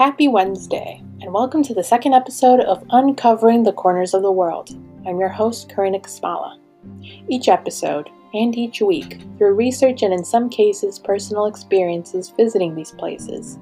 Happy Wednesday, and welcome to the second episode of Uncovering the Corners of the World. I'm your host, Karina Kasmala. Each episode, and each week, through research and in some cases personal experiences visiting these places,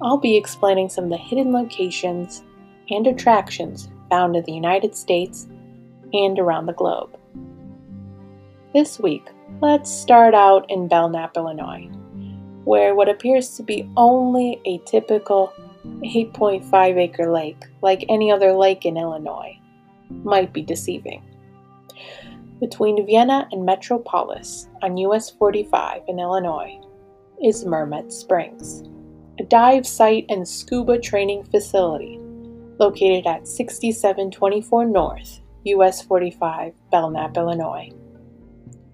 I'll be explaining some of the hidden locations and attractions found in the United States and around the globe. This week, let's start out in Belknap, Illinois where what appears to be only a typical 8.5 acre lake, like any other lake in Illinois, might be deceiving. Between Vienna and Metropolis on US 45 in Illinois is Mermet Springs, a dive site and scuba training facility located at 6724 North, US 45, Belknap, Illinois,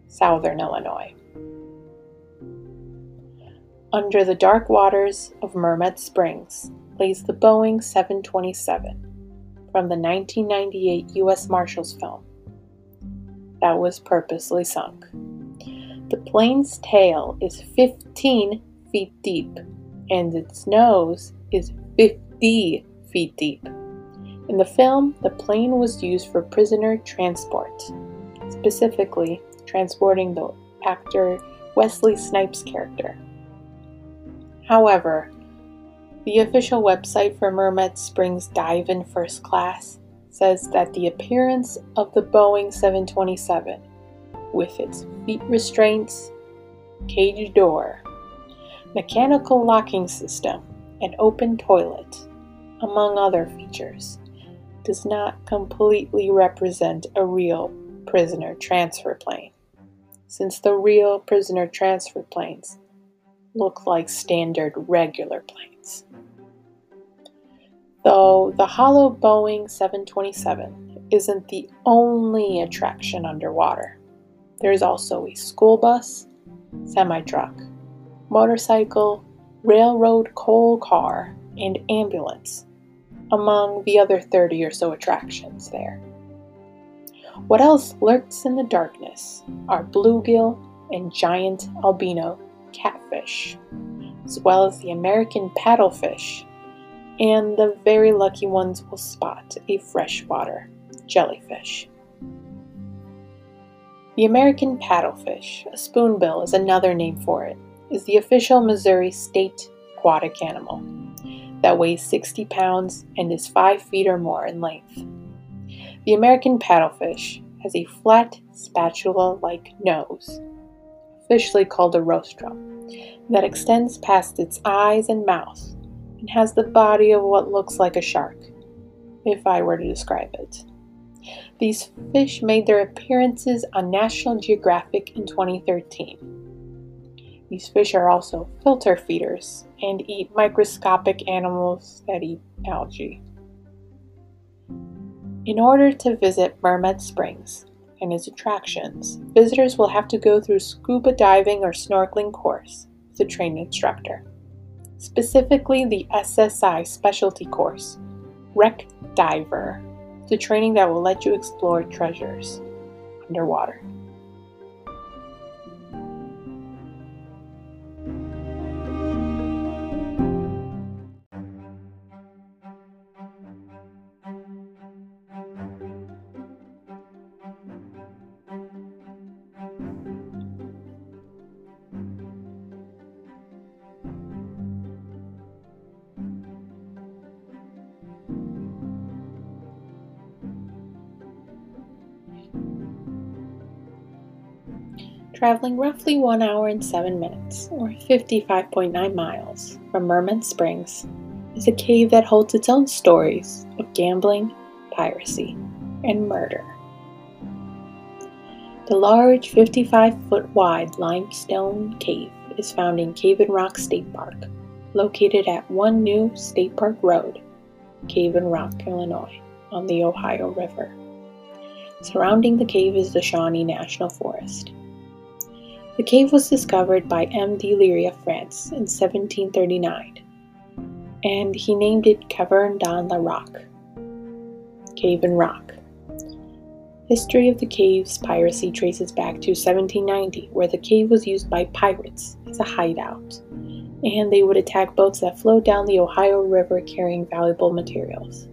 Southern Illinois. Under the dark waters of Mermet Springs lays the Boeing 727 from the 1998 U.S. Marshals film that was purposely sunk. The plane's tail is 15 feet deep and its nose is 50 feet deep. In the film, the plane was used for prisoner transport, specifically transporting the actor Wesley Snipes' character. However, the official website for Mermet Springs Dive in First Class says that the appearance of the Boeing 727, with its feet restraints, cage door, mechanical locking system, and open toilet, among other features, does not completely represent a real prisoner transfer plane, since the real prisoner transfer planes look like standard regular planes. Though the hollow Boeing 727 isn't the only attraction underwater, there's also a school bus, semi truck, motorcycle, railroad coal car, and ambulance, among the other 30 or so attractions there. What else lurks in the darkness are bluegill and giant albino catfish, as well as the American paddlefish, and the very lucky ones will spot a freshwater jellyfish. The American paddlefish, a spoonbill is another name for it, is the official Missouri state aquatic animal that weighs 60 pounds and is 5 feet or more in length. The American paddlefish has a flat spatula like nose officially called a rostrum, that extends past its eyes and mouth and has the body of what looks like a shark, if I were to describe it. These fish made their appearances on National Geographic in 2013. These fish are also filter feeders and eat microscopic animals that eat algae. In order to visit Mermet Springs, and its attractions, visitors will have to go through scuba diving or snorkeling course a trained instructor. Specifically, the SSI specialty course, Wreck Diver, the training that will let you explore treasures underwater. Traveling roughly 1 hour and 7 minutes, or 55.9 miles, from Mermet Springs, is a cave that holds its own stories of gambling, piracy, and murder. The large 55 foot wide limestone cave is found in Cave in Rock State Park, located at One New State Park Road, Cave in Rock, Illinois, on the Ohio River. Surrounding the cave is the Shawnee National Forest. The cave was discovered by M. de of France in 1739, and he named it Caverne dans la Rock, Cave in Rock. History of the cave's piracy traces back to 1790, where the cave was used by pirates as a hideout, and they would attack boats that flowed down the Ohio River carrying valuable materials.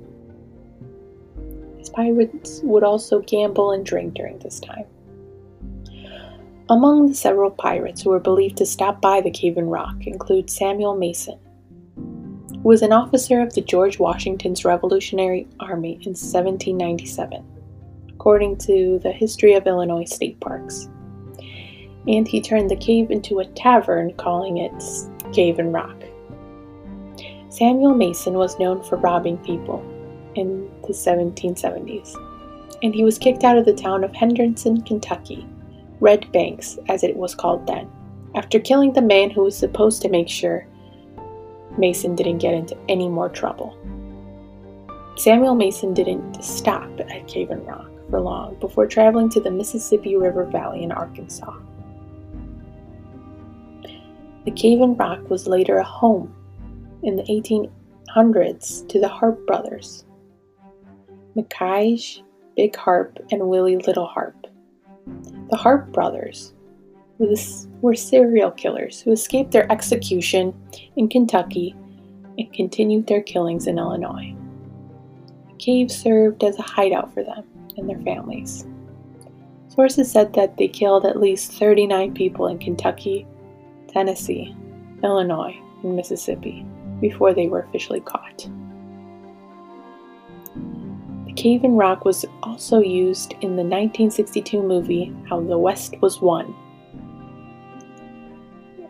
These pirates would also gamble and drink during this time. Among the several pirates who were believed to stop by the cave in rock include Samuel Mason, who was an officer of the George Washington's Revolutionary Army in 1797, according to the History of Illinois State Parks. And he turned the cave into a tavern, calling it Cave in Rock. Samuel Mason was known for robbing people in the 1770s, and he was kicked out of the town of Henderson, Kentucky Red Banks, as it was called then, after killing the man who was supposed to make sure Mason didn't get into any more trouble. Samuel Mason didn't stop at Cave in Rock for long before traveling to the Mississippi River Valley in Arkansas. The Cave in Rock was later a home in the 1800s to the Harpe brothers, Micah, Big Harpe, and Willie Little Harpe. The Harpe brothers were serial killers who escaped their execution in Kentucky and continued their killings in Illinois. The cave served as a hideout for them and their families. Sources said that they killed at least 39 people in Kentucky, Tennessee, Illinois, and Mississippi before they were officially caught. Cave in Rock was also used in the 1962 movie How the West Was Won.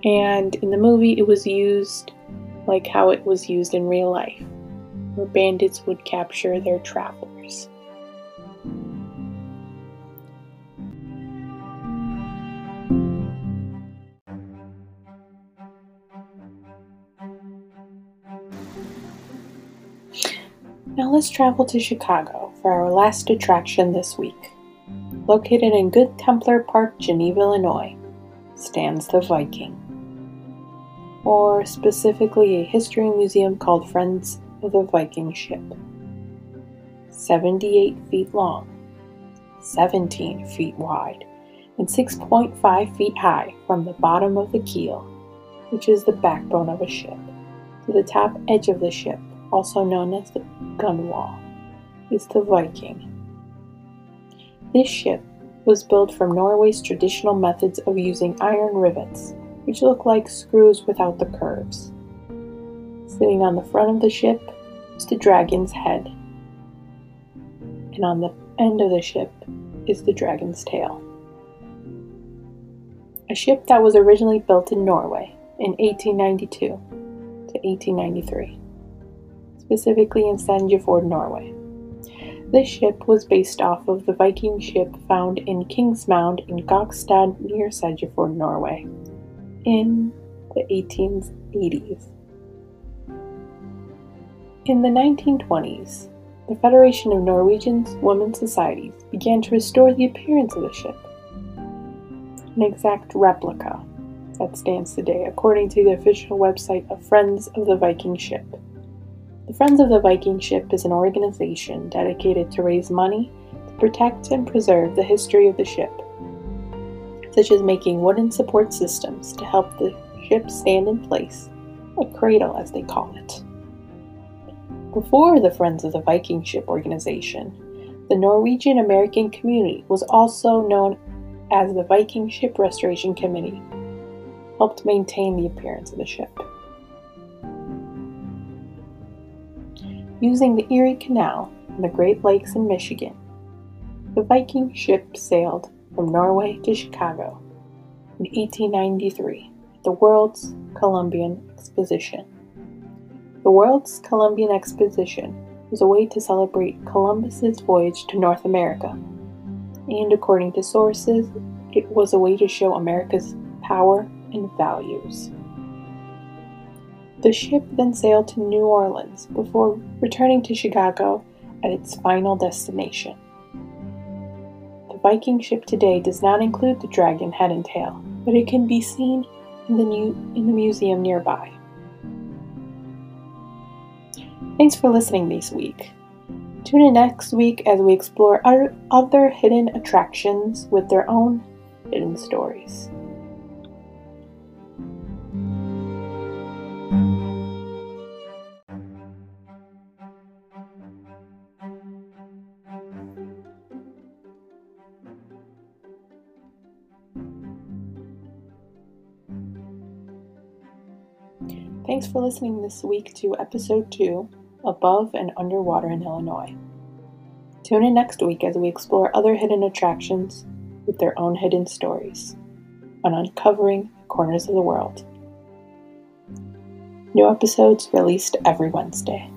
And in the movie, it was used like how it was used in real life, where bandits would capture their travelers. Now let's travel to Chicago for our last attraction this week. Located in Good Templar Park, Geneva, Illinois, stands the Viking, or specifically a history museum called Friends of the Viking Ship. 78 feet long, 17 feet wide, and 6.5 feet high from the bottom of the keel, which is the backbone of a ship, to the top edge of the ship also known as the gunwale, is the Viking. This ship was built from Norway's traditional methods of using iron rivets, which look like screws without the curves. Sitting on the front of the ship is the dragon's head, and on the end of the ship is the dragon's tail. A ship that was originally built in Norway in 1892 to 1893 specifically in Sandefjord, Norway. This ship was based off of the Viking ship found in Kingsmound in Gokstad near Sandefjord, Norway, in the 1880s. In the 1920s, the Federation of Norwegian Women's Societies began to restore the appearance of the ship. An exact replica that stands today, according to the official website of Friends of the Viking Ship. The Friends of the Viking Ship is an organization dedicated to raise money to protect and preserve the history of the ship, such as making wooden support systems to help the ship stand in place, a cradle as they call it. Before the Friends of the Viking Ship organization, the Norwegian American community was also known as the Viking Ship Restoration Committee, helped maintain the appearance of the ship. Using the Erie Canal and the Great Lakes in Michigan. The Viking ship sailed from Norway to Chicago in 1893 at the World's Columbian Exposition. The World's Columbian Exposition was a way to celebrate Columbus's voyage to North America, and according to sources, it was a way to show America's power and values. The ship then sailed to New Orleans before returning to Chicago at its final destination. The Viking ship today does not include the dragon head and tail, but it can be seen in the, new, in the museum nearby. Thanks for listening this week. Tune in next week as we explore other hidden attractions with their own hidden stories. Thanks for listening this week to episode 2 Above and Underwater in Illinois. Tune in next week as we explore other hidden attractions with their own hidden stories on uncovering corners of the world. New episodes released every Wednesday.